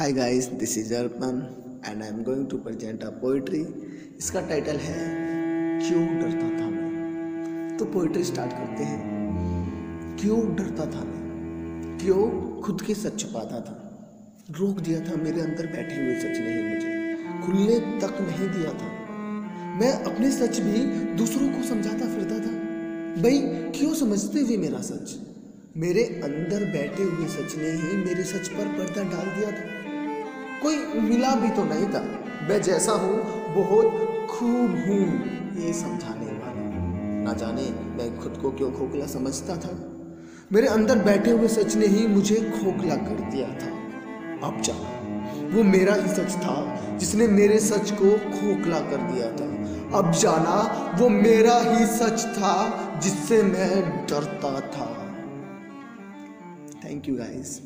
Hi guys, this is Arpan and I am going to present a poetry इसका title है क्यों डरता था मैं? तो पोइट्री स्टार्ट करते हैं। क्यों डरता था मैं? क्यों खुद के सच छुपाता था? रोक दिया था मेरे अंदर बैठे हुए सच ने ही मुझे। खुलने तक नहीं दिया था। मैं अपने सच भी दूसरों को समझाता फिरता था। भाई क्यों समझते हुए मेरा सच? मेरे अंदर बैठे हुए सच ने ही मेरे सच पर पर्दा डाल दिया था। कोई मिला भी तो नहीं था। मैं जैसा हूँ, बहुत खूब हूँ, ये समझाने वाला। ना जाने मैं खुद को क्यों खोखला समझता था। मेरे अंदर बैठे हुए सच ने ही मुझे खोखला कर दिया था। अब जाना वो मेरा ही सच था, जिसने मेरे सच को खोखला कर दिया था। अब जाना, वो मेरा ही सच था, जिससे मैं डरता था। Thank you guys